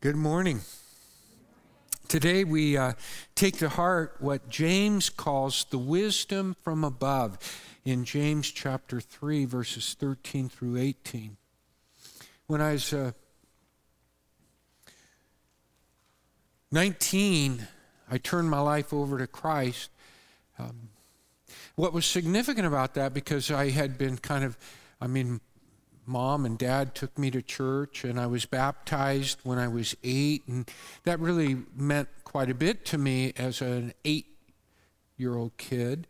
Good morning. Today we uh, take to heart what James calls the wisdom from above in James chapter 3, verses 13 through 18. When I was uh, 19, I turned my life over to Christ. Um, what was significant about that, because I had been kind of, I mean, mom and dad took me to church, and I was baptized when I was eight, and that really meant quite a bit to me as an eight year old kid.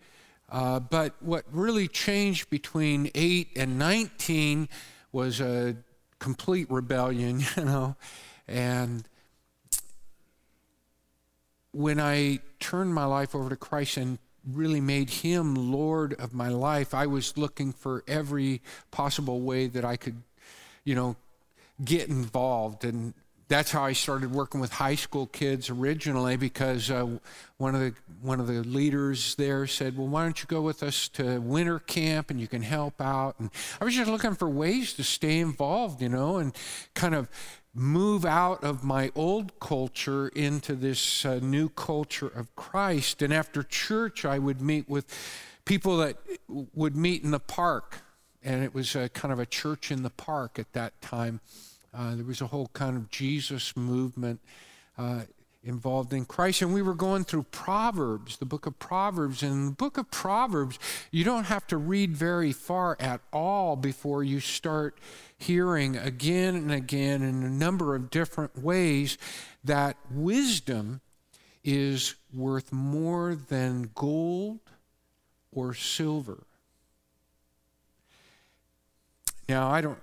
Uh, but what really changed between 8 and 19 was a complete rebellion, you know. And when I turned my life over to Christ and really made him Lord of my life, I was looking for every possible way that I could, you know, get involved. And that's how I started working with high school kids originally because uh, one of the one of the leaders there said, "Well, why don't you go with us to winter camp and you can help out?" And I was just looking for ways to stay involved, you know, and kind of move out of my old culture into this uh, new culture of Christ. And after church, I would meet with people that would meet in the park. And it was a, kind of a church in the park at that time. Uh, there was a whole kind of Jesus movement uh, involved in Christ. And we were going through Proverbs, the book of Proverbs. And in the book of Proverbs, you don't have to read very far at all before you start hearing again and again in a number of different ways that wisdom is worth more than gold or silver. Now, I don't,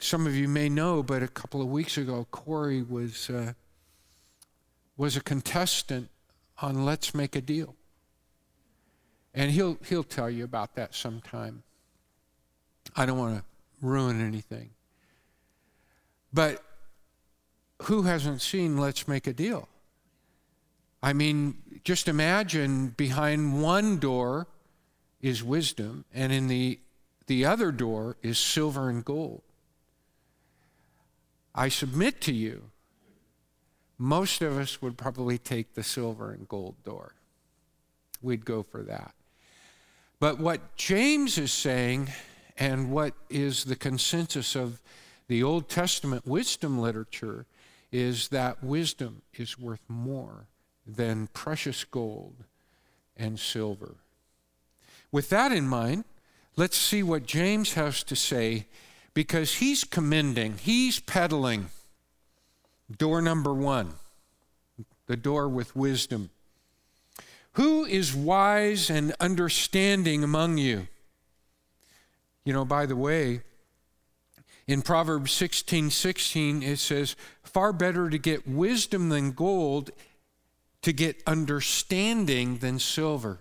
some of you may know, but a couple of weeks ago, Corey was, uh, was a contestant on Let's Make a Deal. And he'll, he'll tell you about that sometime. I don't want to ruin anything. But who hasn't seen Let's Make a Deal? I mean, just imagine behind one door is wisdom, and in the, the other door is silver and gold. I submit to you, most of us would probably take the silver and gold door. We'd go for that. But what James is saying, and what is the consensus of the Old Testament wisdom literature is that wisdom is worth more than precious gold and silver. With that in mind, let's see what James has to say because he's commending, he's peddling door number one, the door with wisdom. Who is wise and understanding among you? You know, by the way, in Proverbs 16 16, it says, Far better to get wisdom than gold, to get understanding than silver.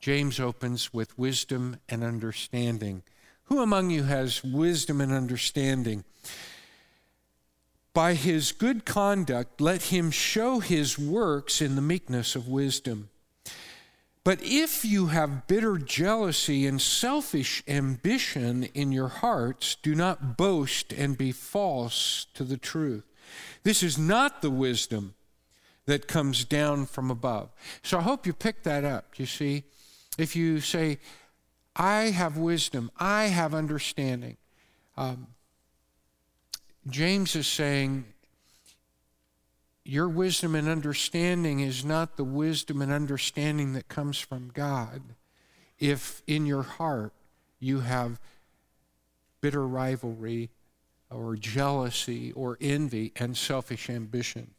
James opens with wisdom and understanding. Who among you has wisdom and understanding? By his good conduct, let him show his works in the meekness of wisdom. But if you have bitter jealousy and selfish ambition in your hearts, do not boast and be false to the truth. This is not the wisdom that comes down from above. So I hope you pick that up. You see, if you say, I have wisdom, I have understanding, um, James is saying your wisdom and understanding is not the wisdom and understanding that comes from God if in your heart you have bitter rivalry or jealousy or envy and selfish ambition.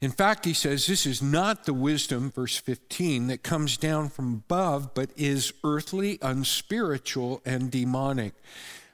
In fact, he says this is not the wisdom, verse 15, that comes down from above, but is earthly, unspiritual, and demonic.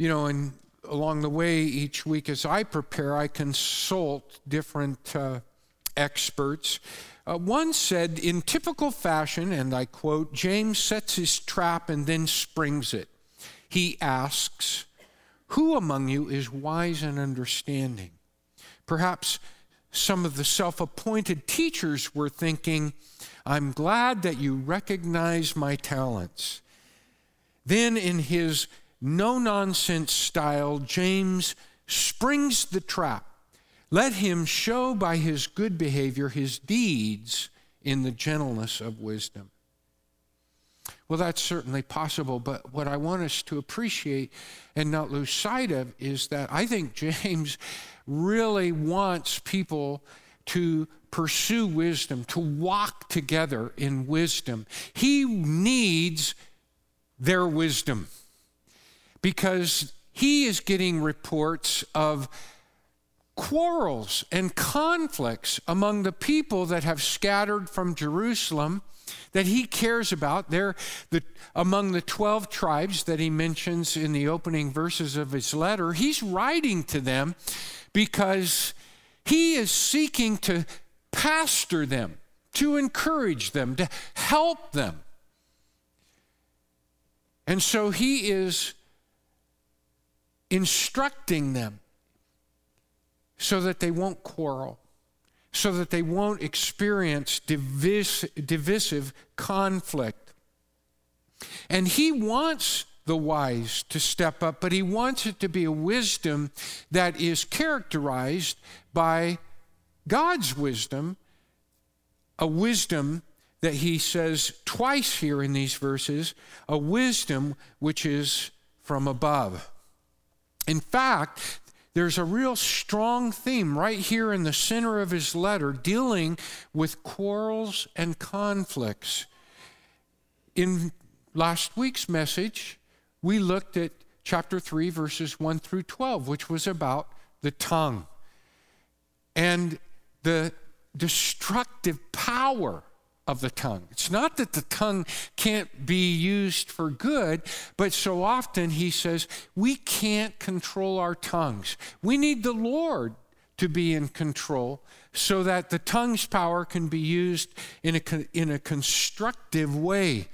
You know, and along the way each week as I prepare, I consult different uh, experts. Uh, one said, in typical fashion, and I quote, James sets his trap and then springs it. He asks, Who among you is wise and understanding? Perhaps some of the self appointed teachers were thinking, I'm glad that you recognize my talents. Then, in his no nonsense style, James springs the trap. Let him show by his good behavior his deeds in the gentleness of wisdom. Well, that's certainly possible, but what I want us to appreciate and not lose sight of is that I think James really wants people to pursue wisdom, to walk together in wisdom. He needs their wisdom because he is getting reports of quarrels and conflicts among the people that have scattered from Jerusalem that he cares about. They're the, among the 12 tribes that he mentions in the opening verses of his letter. He's writing to them because he is seeking to pastor them, to encourage them, to help them. And so he is instructing them so that they won't quarrel, so that they won't experience divis- divisive conflict. And he wants the wise to step up, but he wants it to be a wisdom that is characterized by God's wisdom, a wisdom that he says twice here in these verses, a wisdom which is from above. In fact, there's a real strong theme right here in the center of his letter dealing with quarrels and conflicts. In last week's message, we looked at chapter 3, verses 1 through 12, which was about the tongue and the destructive power of the tongue. It's not that the tongue can't be used for good, but so often he says we can't control our tongues. We need the Lord to be in control so that the tongue's power can be used in a, in a constructive way.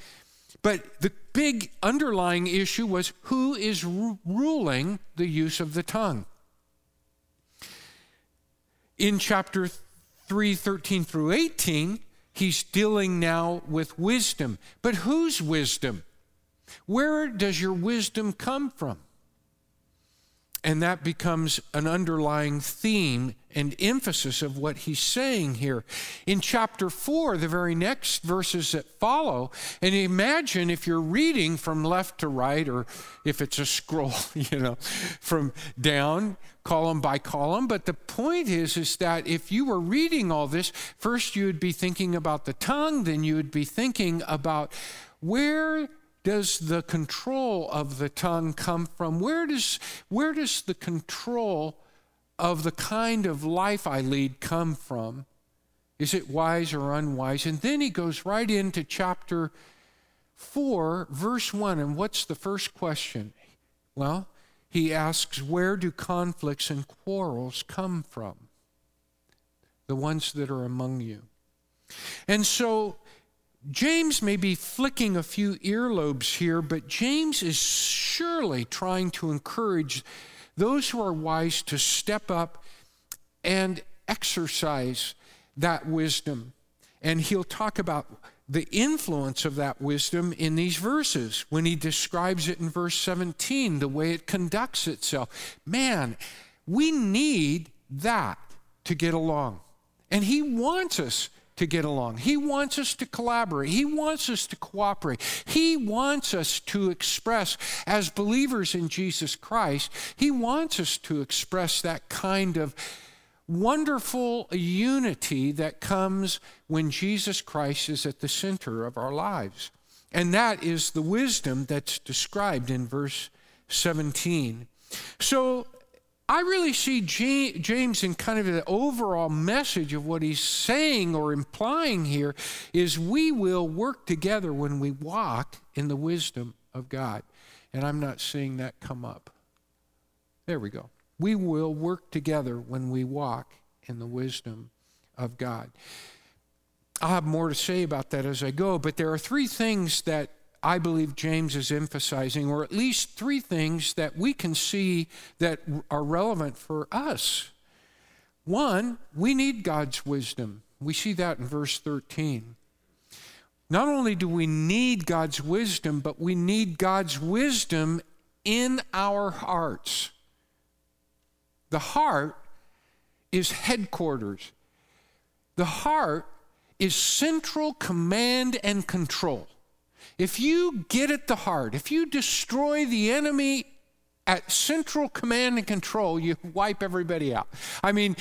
But the big underlying issue was who is ru- ruling the use of the tongue? In chapter 3 13 through 18, He's dealing now with wisdom. But whose wisdom? Where does your wisdom come from? And that becomes an underlying theme and emphasis of what he's saying here. In chapter 4, the very next verses that follow, and imagine if you're reading from left to right, or if it's a scroll, you know, from down, column by column. But the point is, is that if you were reading all this, first you would be thinking about the tongue, then you would be thinking about where does the control of the tongue come from? Where does, where does the control of the kind of life I lead come from? Is it wise or unwise? And then he goes right into chapter 4, verse 1. And what's the first question? Well, he asks, Where do conflicts and quarrels come from? The ones that are among you. And so James may be flicking a few earlobes here, but James is surely trying to encourage those who are wise to step up and exercise that wisdom. And he'll talk about the influence of that wisdom in these verses when he describes it in verse 17, the way it conducts itself. Man, we need that to get along. And he wants us to get along. He wants us to collaborate. He wants us to cooperate. He wants us to express, as believers in Jesus Christ, He wants us to express that kind of wonderful unity that comes when Jesus Christ is at the center of our lives. And that is the wisdom that's described in verse 17. So I really see James in kind of the overall message of what he's saying or implying here is we will work together when we walk in the wisdom of God. And I'm not seeing that come up There we go. We will work together when we walk in the wisdom of God. I'll have more to say about that as I go, but there are three things that I believe James is emphasizing, or at least three things that we can see that are relevant for us. One, we need God's wisdom. We see that in verse 13. Not only do we need God's wisdom, but we need God's wisdom in our hearts. The heart is headquarters. The heart is central command and control. If you get at the heart, if you destroy the enemy at central command and control, you wipe everybody out. I mean,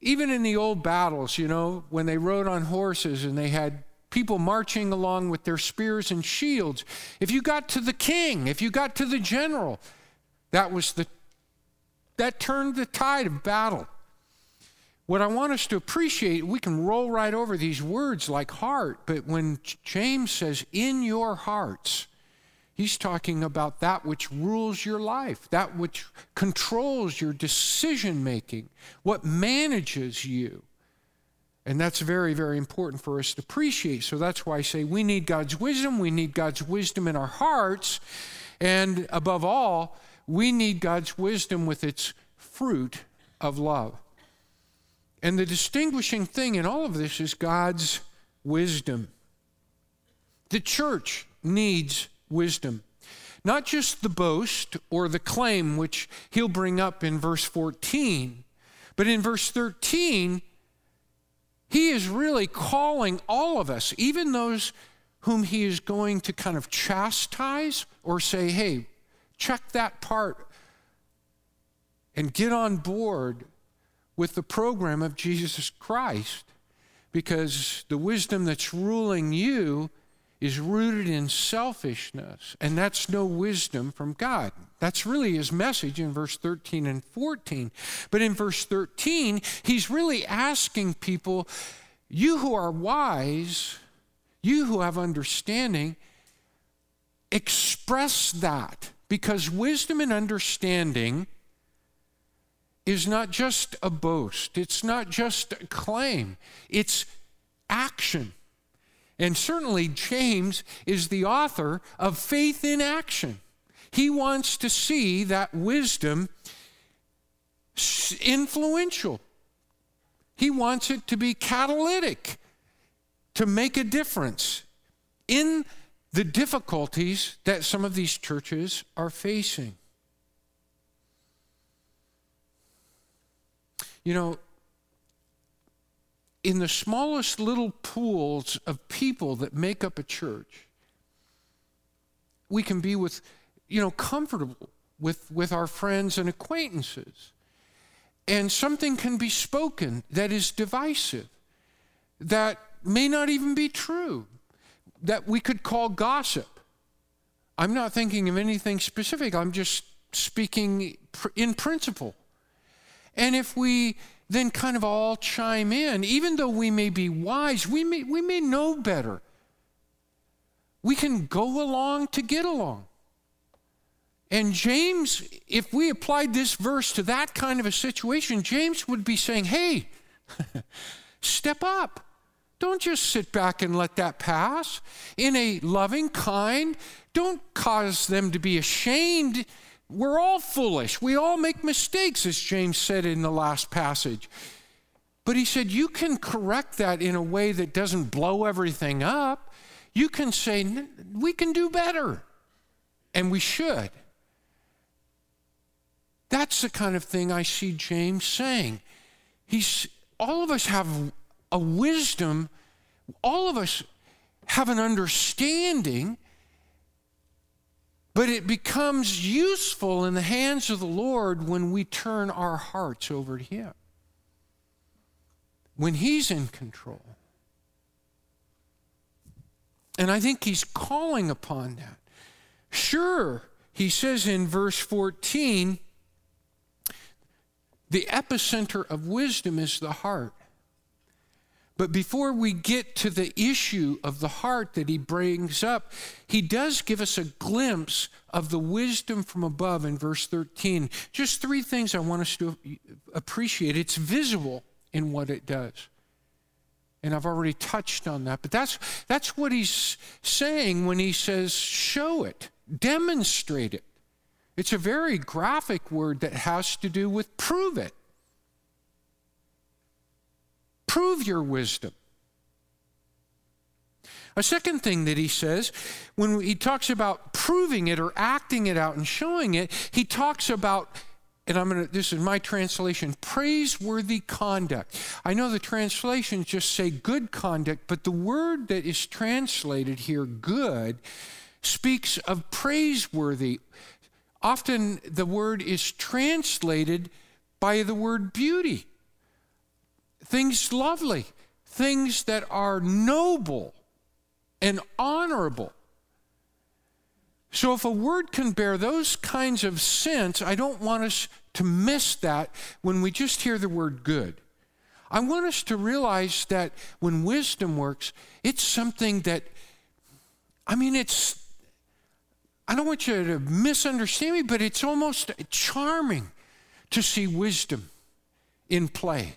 even in the old battles, you know, when they rode on horses and they had people marching along with their spears and shields, if you got to the king, if you got to the general, that was the that turned the tide of battle. What I want us to appreciate, we can roll right over these words like heart, but when James says, in your hearts, he's talking about that which rules your life, that which controls your decision making, what manages you. And that's very, very important for us to appreciate. So that's why I say we need God's wisdom. We need God's wisdom in our hearts. And above all, we need God's wisdom with its fruit of love. And the distinguishing thing in all of this is God's wisdom. The church needs wisdom. Not just the boast or the claim, which he'll bring up in verse 14, but in verse 13, he is really calling all of us, even those whom he is going to kind of chastise or say, hey, check that part and get on board with the program of Jesus Christ because the wisdom that's ruling you is rooted in selfishness, and that's no wisdom from God. That's really his message in verse 13 and 14. But in verse 13, he's really asking people, you who are wise, you who have understanding, express that because wisdom and understanding is not just a boast, it's not just a claim, it's action. And certainly, James is the author of Faith in Action. He wants to see that wisdom influential. He wants it to be catalytic, to make a difference in the difficulties that some of these churches are facing. You know, in the smallest little pools of people that make up a church, we can be with, you know, comfortable with, with our friends and acquaintances. And something can be spoken that is divisive, that may not even be true, that we could call gossip. I'm not thinking of anything specific, I'm just speaking in principle. And if we then kind of all chime in, even though we may be wise, we may, we may know better. We can go along to get along. And James, if we applied this verse to that kind of a situation, James would be saying, hey, step up. Don't just sit back and let that pass. In a loving, kind, don't cause them to be ashamed we're all foolish. We all make mistakes, as James said in the last passage. But he said, you can correct that in a way that doesn't blow everything up. You can say, we can do better. And we should. That's the kind of thing I see James saying. He's, all of us have a wisdom, all of us have an understanding but it becomes useful in the hands of the Lord when we turn our hearts over to Him, when He's in control. And I think He's calling upon that. Sure, He says in verse 14, the epicenter of wisdom is the heart. But before we get to the issue of the heart that he brings up, he does give us a glimpse of the wisdom from above in verse 13. Just three things I want us to appreciate. It's visible in what it does. And I've already touched on that, but that's, that's what he's saying when he says, show it, demonstrate it. It's a very graphic word that has to do with prove it. Prove your wisdom. A second thing that he says, when he talks about proving it or acting it out and showing it, he talks about, and I'm going to, this is my translation, praiseworthy conduct. I know the translations just say good conduct, but the word that is translated here, good, speaks of praiseworthy. Often the word is translated by the word beauty things lovely, things that are noble and honorable. So, if a word can bear those kinds of sense, I don't want us to miss that when we just hear the word good. I want us to realize that when wisdom works, it's something that, I mean, it's, I don't want you to misunderstand me, but it's almost charming to see wisdom in play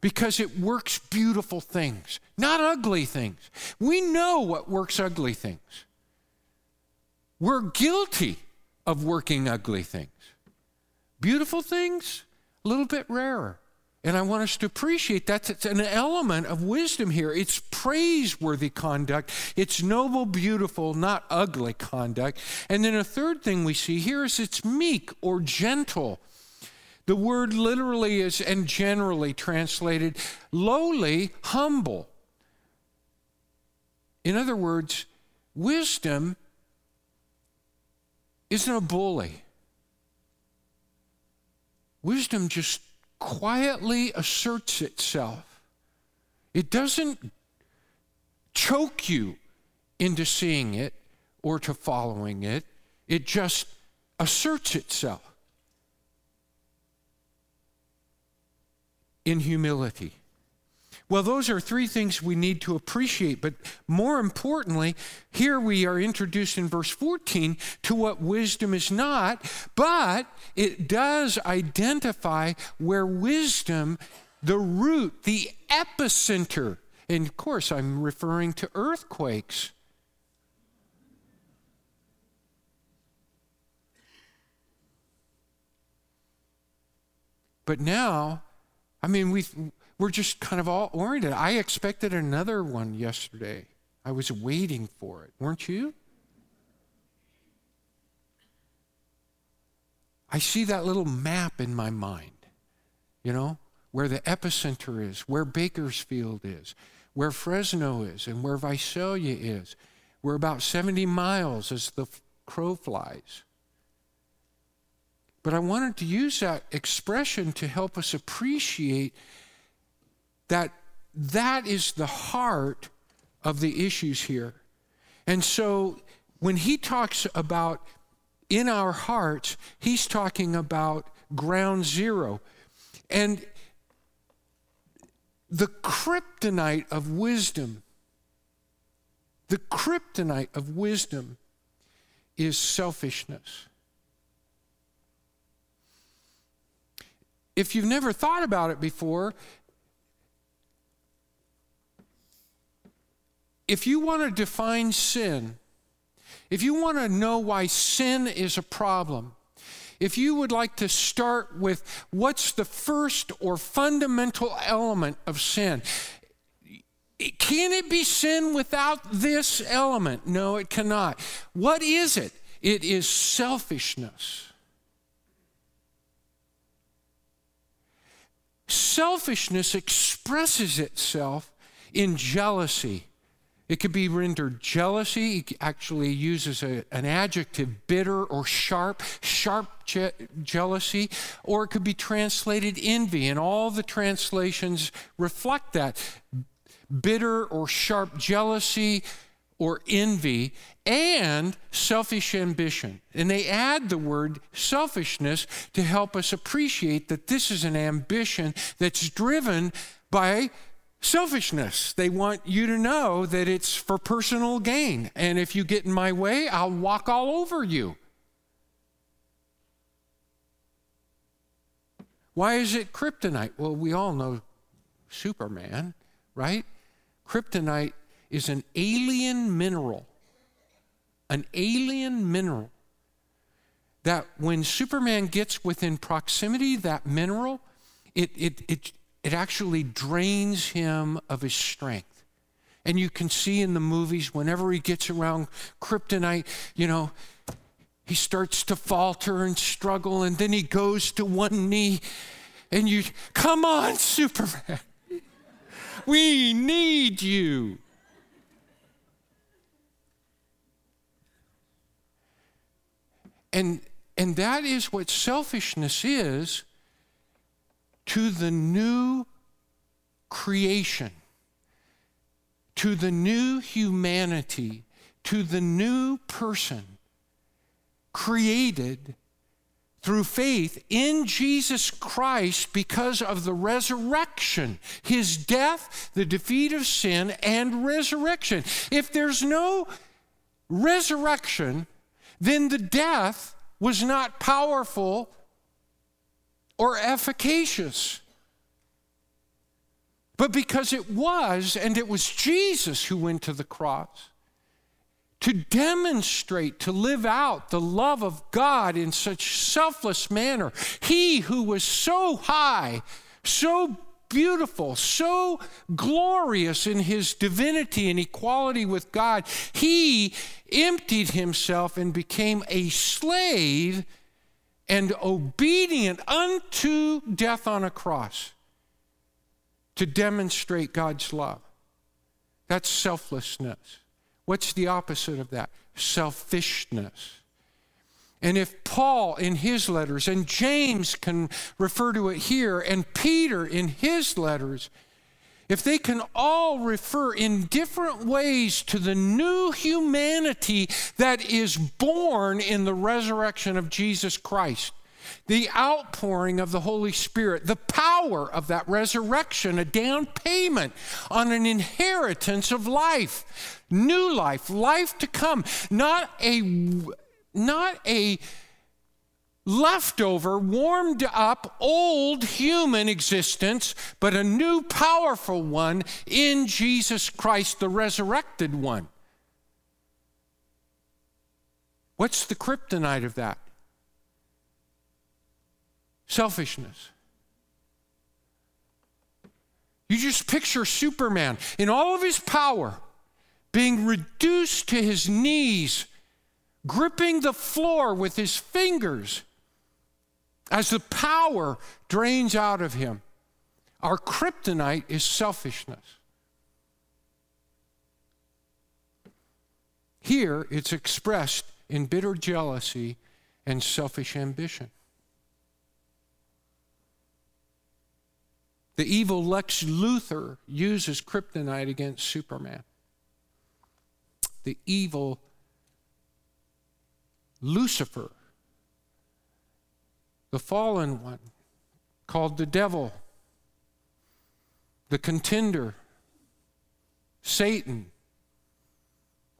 because it works beautiful things, not ugly things. We know what works ugly things. We're guilty of working ugly things. Beautiful things, a little bit rarer. And I want us to appreciate that. It's an element of wisdom here. It's praiseworthy conduct. It's noble, beautiful, not ugly conduct. And then a third thing we see here is it's meek or gentle. The word literally is and generally translated lowly, humble. In other words, wisdom isn't a bully. Wisdom just quietly asserts itself. It doesn't choke you into seeing it or to following it, it just asserts itself. In humility. Well, those are three things we need to appreciate. But more importantly, here we are introduced in verse 14 to what wisdom is not, but it does identify where wisdom, the root, the epicenter, and of course, I'm referring to earthquakes. But now, I mean, we we're just kind of all oriented. I expected another one yesterday. I was waiting for it, weren't you? I see that little map in my mind, you know, where the epicenter is, where Bakersfield is, where Fresno is, and where Visalia is. We're about 70 miles as the crow flies. But I wanted to use that expression to help us appreciate that that is the heart of the issues here. And so when he talks about in our hearts, he's talking about ground zero. And the kryptonite of wisdom, the kryptonite of wisdom is selfishness. If you've never thought about it before, if you want to define sin, if you want to know why sin is a problem, if you would like to start with what's the first or fundamental element of sin, can it be sin without this element? No, it cannot. What is it? It is selfishness. Selfishness expresses itself in jealousy. It could be rendered jealousy. It actually uses a, an adjective, bitter or sharp, sharp je- jealousy, or it could be translated envy, and all the translations reflect that. Bitter or sharp jealousy, or envy and selfish ambition. And they add the word selfishness to help us appreciate that this is an ambition that's driven by selfishness. They want you to know that it's for personal gain. And if you get in my way, I'll walk all over you. Why is it kryptonite? Well, we all know Superman, right? Kryptonite is an alien mineral. An alien mineral that when Superman gets within proximity, that mineral, it, it, it, it actually drains him of his strength. And you can see in the movies, whenever he gets around kryptonite, you know, he starts to falter and struggle, and then he goes to one knee, and you, come on, Superman. We need you. And, and that is what selfishness is to the new creation, to the new humanity, to the new person created through faith in Jesus Christ because of the resurrection, his death, the defeat of sin, and resurrection. If there's no resurrection, then the death was not powerful or efficacious. But because it was, and it was Jesus who went to the cross to demonstrate, to live out the love of God in such selfless manner, he who was so high, so beautiful, so glorious in his divinity and equality with God, he emptied himself and became a slave and obedient unto death on a cross to demonstrate God's love. That's selflessness. What's the opposite of that? Selfishness. And if Paul in his letters, and James can refer to it here, and Peter in his letters, if they can all refer in different ways to the new humanity that is born in the resurrection of Jesus Christ, the outpouring of the Holy Spirit, the power of that resurrection, a down payment on an inheritance of life, new life, life to come, not a not a leftover, warmed up, old human existence, but a new, powerful one in Jesus Christ, the resurrected one. What's the kryptonite of that? Selfishness. You just picture Superman in all of his power being reduced to his knees gripping the floor with his fingers as the power drains out of him. Our kryptonite is selfishness. Here, it's expressed in bitter jealousy and selfish ambition. The evil Lex Luthor uses kryptonite against Superman. The evil Lucifer, the fallen one, called the devil, the contender, Satan.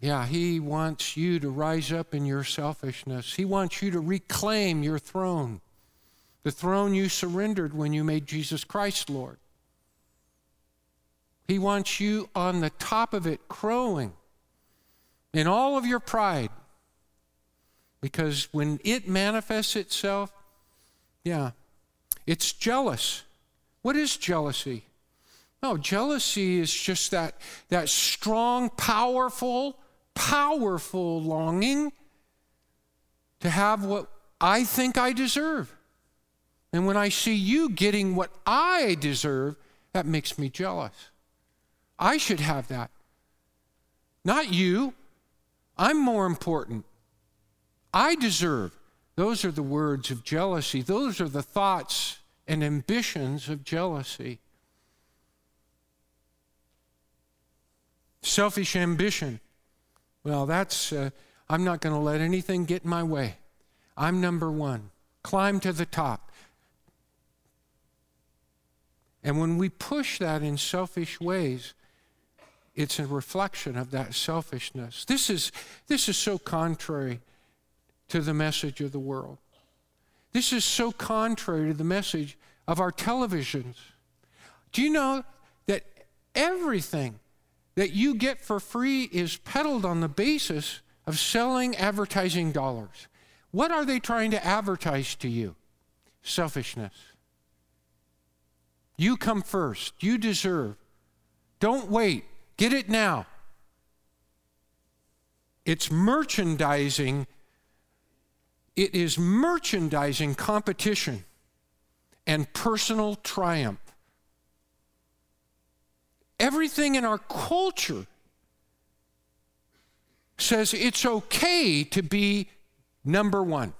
Yeah, he wants you to rise up in your selfishness. He wants you to reclaim your throne, the throne you surrendered when you made Jesus Christ Lord. He wants you on the top of it, crowing in all of your pride. Because when it manifests itself, yeah, it's jealous. What is jealousy? No, jealousy is just that, that strong, powerful, powerful longing to have what I think I deserve. And when I see you getting what I deserve, that makes me jealous. I should have that. Not you. I'm more important. I deserve. Those are the words of jealousy. Those are the thoughts and ambitions of jealousy. Selfish ambition. Well, that's, uh, I'm not going to let anything get in my way. I'm number one. Climb to the top. And when we push that in selfish ways, it's a reflection of that selfishness. This is, this is so contrary to the message of the world. This is so contrary to the message of our televisions. Do you know that everything that you get for free is peddled on the basis of selling advertising dollars? What are they trying to advertise to you? Selfishness. You come first. You deserve. Don't wait. Get it now. It's merchandising. It is merchandising competition and personal triumph. Everything in our culture says it's okay to be number one,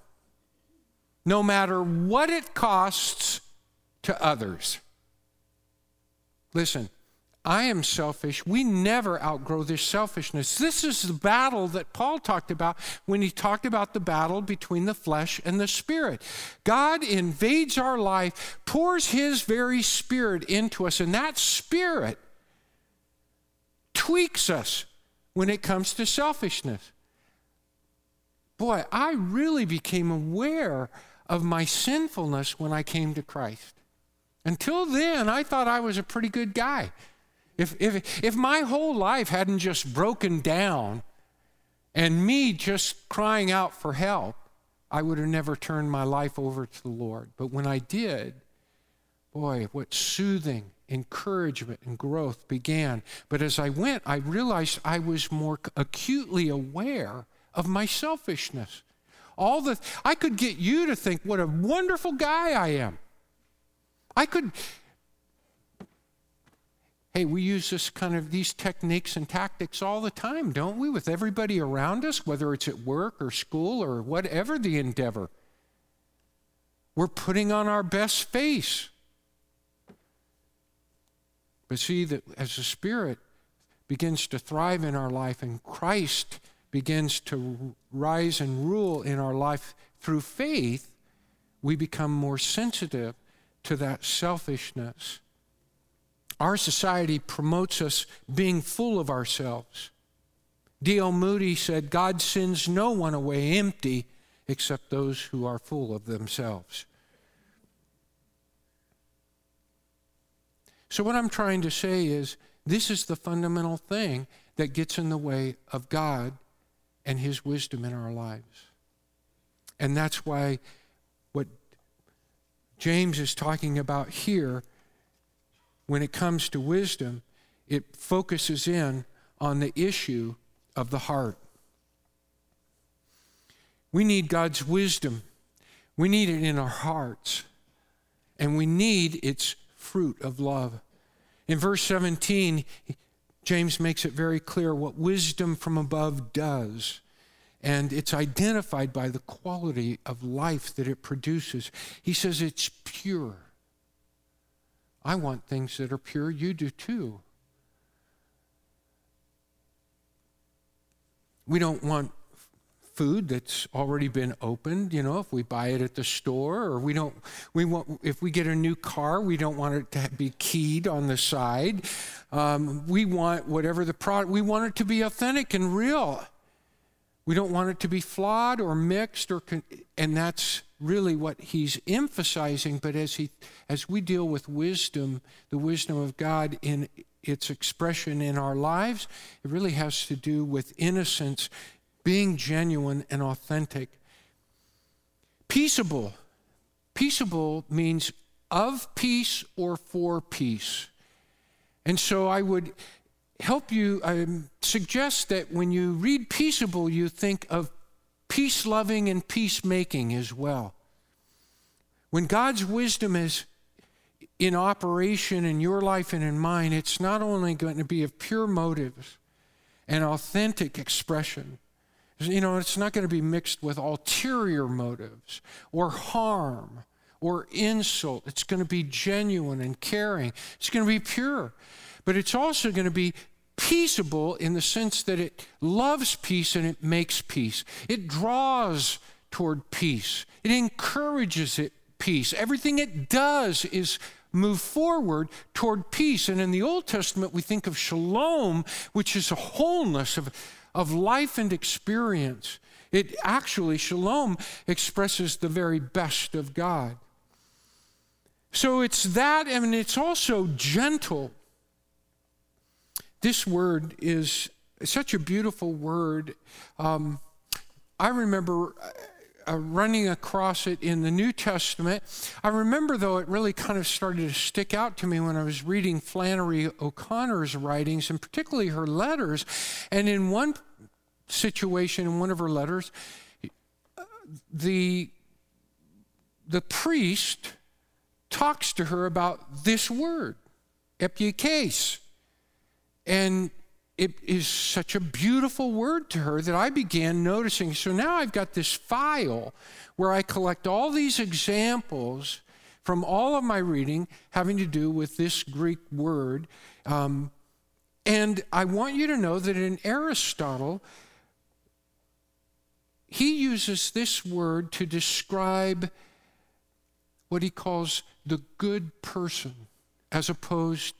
no matter what it costs to others. Listen, I am selfish. We never outgrow this selfishness. This is the battle that Paul talked about when he talked about the battle between the flesh and the spirit. God invades our life, pours his very spirit into us, and that spirit tweaks us when it comes to selfishness. Boy, I really became aware of my sinfulness when I came to Christ. Until then, I thought I was a pretty good guy. If, if, if my whole life hadn't just broken down and me just crying out for help, I would have never turned my life over to the Lord. But when I did, boy, what soothing encouragement and growth began. But as I went, I realized I was more acutely aware of my selfishness. All the I could get you to think what a wonderful guy I am. I could Hey, we use this kind of these techniques and tactics all the time, don't we? With everybody around us, whether it's at work or school or whatever the endeavor. We're putting on our best face. But see that as the Spirit begins to thrive in our life and Christ begins to rise and rule in our life through faith, we become more sensitive to that selfishness our society promotes us being full of ourselves. D.L. Moody said, God sends no one away empty except those who are full of themselves. So, what I'm trying to say is this is the fundamental thing that gets in the way of God and His wisdom in our lives. And that's why what James is talking about here when it comes to wisdom, it focuses in on the issue of the heart. We need God's wisdom. We need it in our hearts. And we need its fruit of love. In verse 17, James makes it very clear what wisdom from above does. And it's identified by the quality of life that it produces. He says it's pure. I want things that are pure. You do too. We don't want food that's already been opened you know if we buy it at the store or we don't we want if we get a new car we don't want it to be keyed on the side um, we want whatever the product we want it to be authentic and real we don't want it to be flawed or mixed or and that's really what he's emphasizing but as he as we deal with wisdom the wisdom of god in its expression in our lives it really has to do with innocence being genuine and authentic. Peaceable. Peaceable means of peace or for peace. And so i would help you um, suggest that when you read peaceable you think of peace loving and peacemaking as well. When God's wisdom is in operation in your life and in mine, it's not only going to be of pure motives and authentic expression. You know, it's not going to be mixed with ulterior motives or harm or insult. It's going to be genuine and caring. It's going to be pure. But it's also going to be peaceable in the sense that it loves peace and it makes peace. It draws toward peace. It encourages it peace. Everything it does is move forward toward peace. And in the Old Testament, we think of shalom, which is a wholeness of, of life and experience. It actually, shalom expresses the very best of God. So it's that, and it's also gentle. This word is such a beautiful word. Um, I remember uh, running across it in the New Testament. I remember, though, it really kind of started to stick out to me when I was reading Flannery O'Connor's writings, and particularly her letters. And in one situation, in one of her letters, the, the priest talks to her about this word, epieikes. And it is such a beautiful word to her that I began noticing. So now I've got this file where I collect all these examples from all of my reading having to do with this Greek word. Um, and I want you to know that in Aristotle, he uses this word to describe what he calls the good person as opposed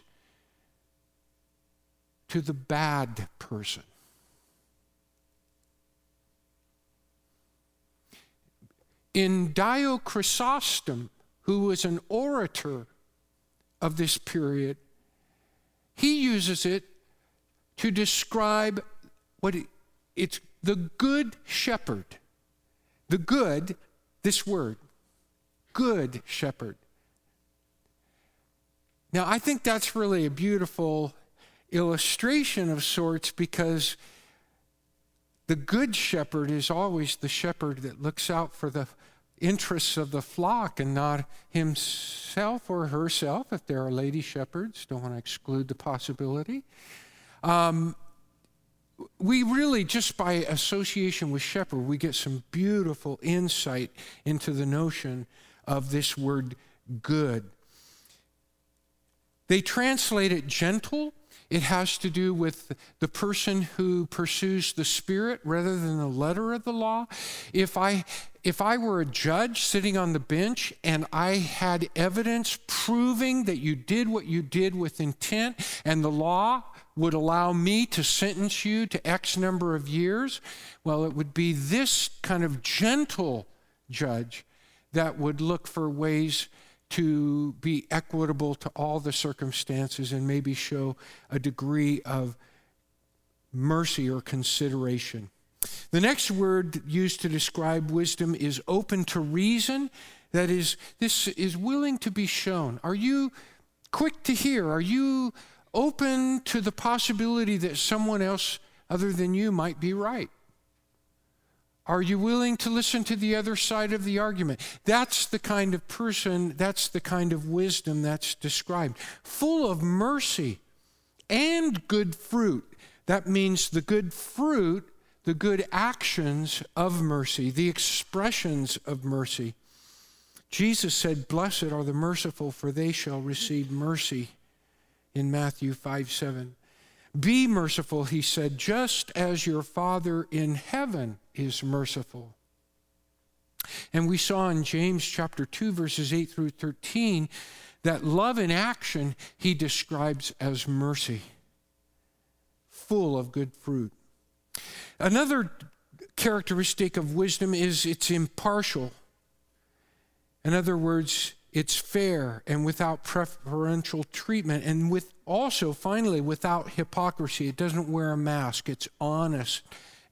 to the bad person. In Dio Chrysostom, who was an orator of this period, he uses it to describe what it, it's the good shepherd. The good, this word, good shepherd. Now, I think that's really a beautiful illustration of sorts because the good shepherd is always the shepherd that looks out for the interests of the flock and not himself or herself, if there are lady shepherds. Don't want to exclude the possibility. Um, we really, just by association with shepherd, we get some beautiful insight into the notion of this word good. They translate it gentle, it has to do with the person who pursues the spirit rather than the letter of the law. If I if I were a judge sitting on the bench and I had evidence proving that you did what you did with intent and the law would allow me to sentence you to X number of years, well, it would be this kind of gentle judge that would look for ways to be equitable to all the circumstances and maybe show a degree of mercy or consideration. The next word used to describe wisdom is open to reason. That is, this is willing to be shown. Are you quick to hear? Are you open to the possibility that someone else other than you might be right? Are you willing to listen to the other side of the argument? That's the kind of person, that's the kind of wisdom that's described. Full of mercy and good fruit. That means the good fruit, the good actions of mercy, the expressions of mercy. Jesus said, Blessed are the merciful, for they shall receive mercy in Matthew 5 7. Be merciful, he said, just as your Father in heaven is merciful. And we saw in James chapter 2, verses 8 through 13, that love in action he describes as mercy, full of good fruit. Another characteristic of wisdom is it's impartial. In other words, it's fair and without preferential treatment, and with also, finally, without hypocrisy. It doesn't wear a mask, it's honest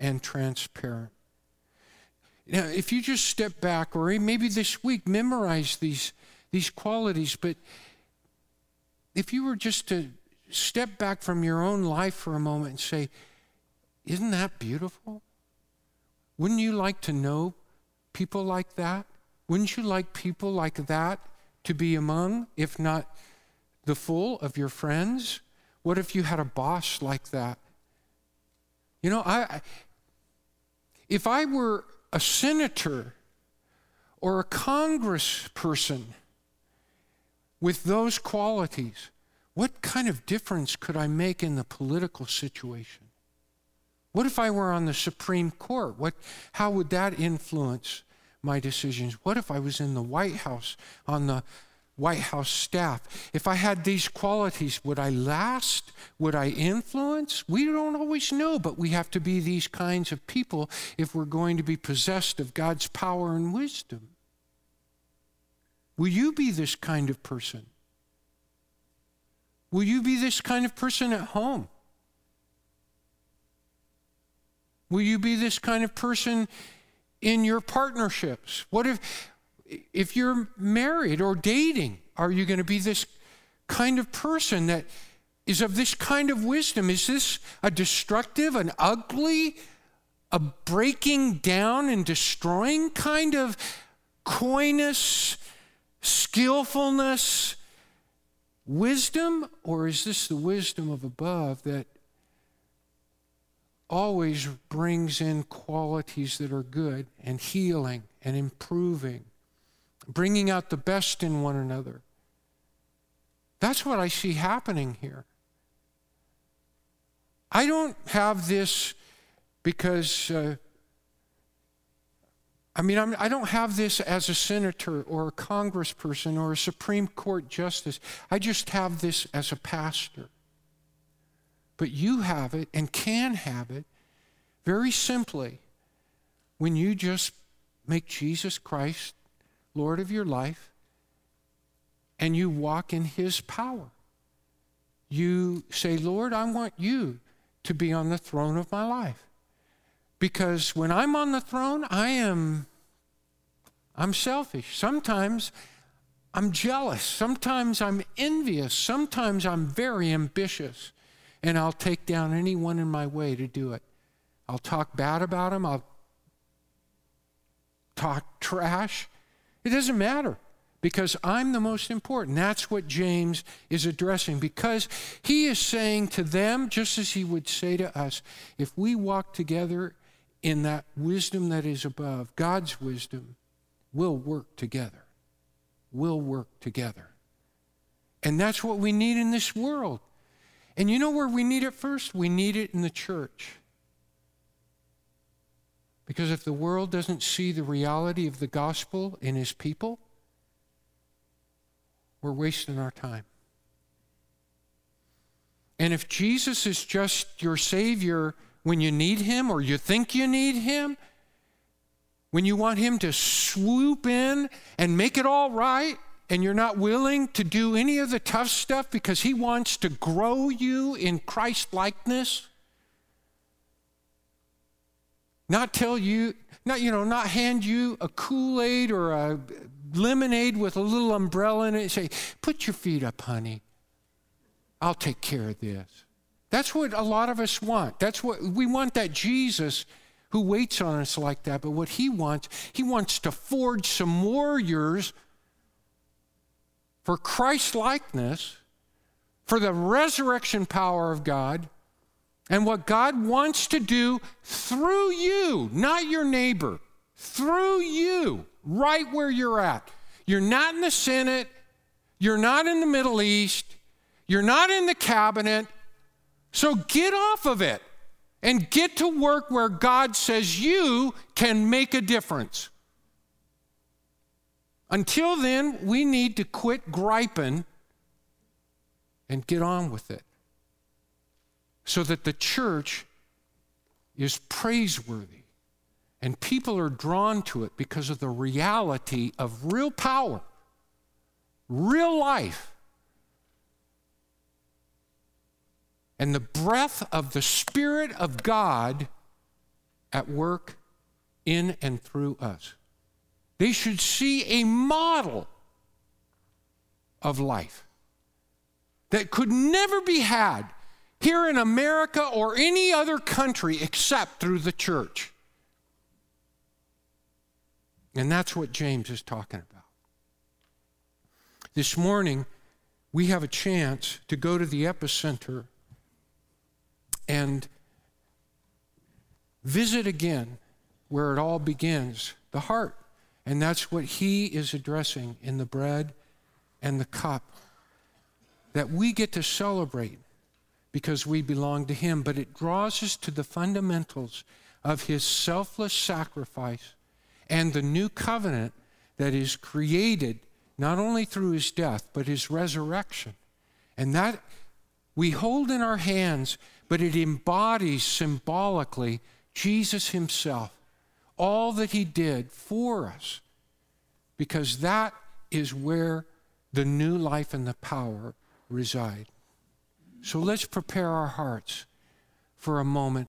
and transparent. Now, if you just step back, or maybe this week, memorize these, these qualities, but if you were just to step back from your own life for a moment and say, Isn't that beautiful? Wouldn't you like to know people like that? Wouldn't you like people like that to be among, if not the full of your friends? What if you had a boss like that? You know, I if I were a senator or a congressperson with those qualities, what kind of difference could I make in the political situation? What if I were on the Supreme Court? What, how would that influence my decisions? What if I was in the White House on the White House staff. If I had these qualities, would I last? Would I influence? We don't always know, but we have to be these kinds of people if we're going to be possessed of God's power and wisdom. Will you be this kind of person? Will you be this kind of person at home? Will you be this kind of person in your partnerships? What if if you're married or dating, are you going to be this kind of person that is of this kind of wisdom? Is this a destructive, an ugly, a breaking down and destroying kind of coyness, skillfulness, wisdom? Or is this the wisdom of above that always brings in qualities that are good and healing and improving? bringing out the best in one another. That's what I see happening here. I don't have this because, uh, I mean, I'm, I do not have this as a senator or a congressperson or a Supreme Court justice. I just have this as a pastor. But you have it and can have it very simply when you just make Jesus Christ Lord of your life, and you walk in His power. You say, Lord, I want you to be on the throne of my life. Because when I'm on the throne, I am I'm selfish. Sometimes I'm jealous. Sometimes I'm envious. Sometimes I'm very ambitious. And I'll take down anyone in my way to do it. I'll talk bad about them. I'll talk trash. It doesn't matter because I'm the most important. That's what James is addressing because he is saying to them, just as he would say to us, if we walk together in that wisdom that is above, God's wisdom, we'll work together. We'll work together. And that's what we need in this world. And you know where we need it first? We need it in the church. Because if the world doesn't see the reality of the gospel in his people, we're wasting our time. And if Jesus is just your Savior when you need Him or you think you need Him, when you want Him to swoop in and make it all right, and you're not willing to do any of the tough stuff because He wants to grow you in Christ likeness, not tell you, not, you know, not hand you a Kool Aid or a lemonade with a little umbrella in it and say, put your feet up, honey. I'll take care of this. That's what a lot of us want. That's what we want that Jesus who waits on us like that. But what he wants, he wants to forge some warriors for Christ likeness, for the resurrection power of God, and what God wants to do through you, not your neighbor, through you, right where you're at. You're not in the Senate, you're not in the Middle East, you're not in the cabinet. So get off of it and get to work where God says you can make a difference. Until then, we need to quit griping and get on with it so that the church is praiseworthy and people are drawn to it because of the reality of real power, real life, and the breath of the Spirit of God at work in and through us. They should see a model of life that could never be had here in America or any other country except through the church. And that's what James is talking about. This morning, we have a chance to go to the epicenter and visit again where it all begins the heart. And that's what he is addressing in the bread and the cup that we get to celebrate because we belong to Him, but it draws us to the fundamentals of His selfless sacrifice and the new covenant that is created not only through his death, but his resurrection. And that we hold in our hands, but it embodies symbolically Jesus himself, all that he did for us, because that is where the new life and the power reside. So let's prepare our hearts for a moment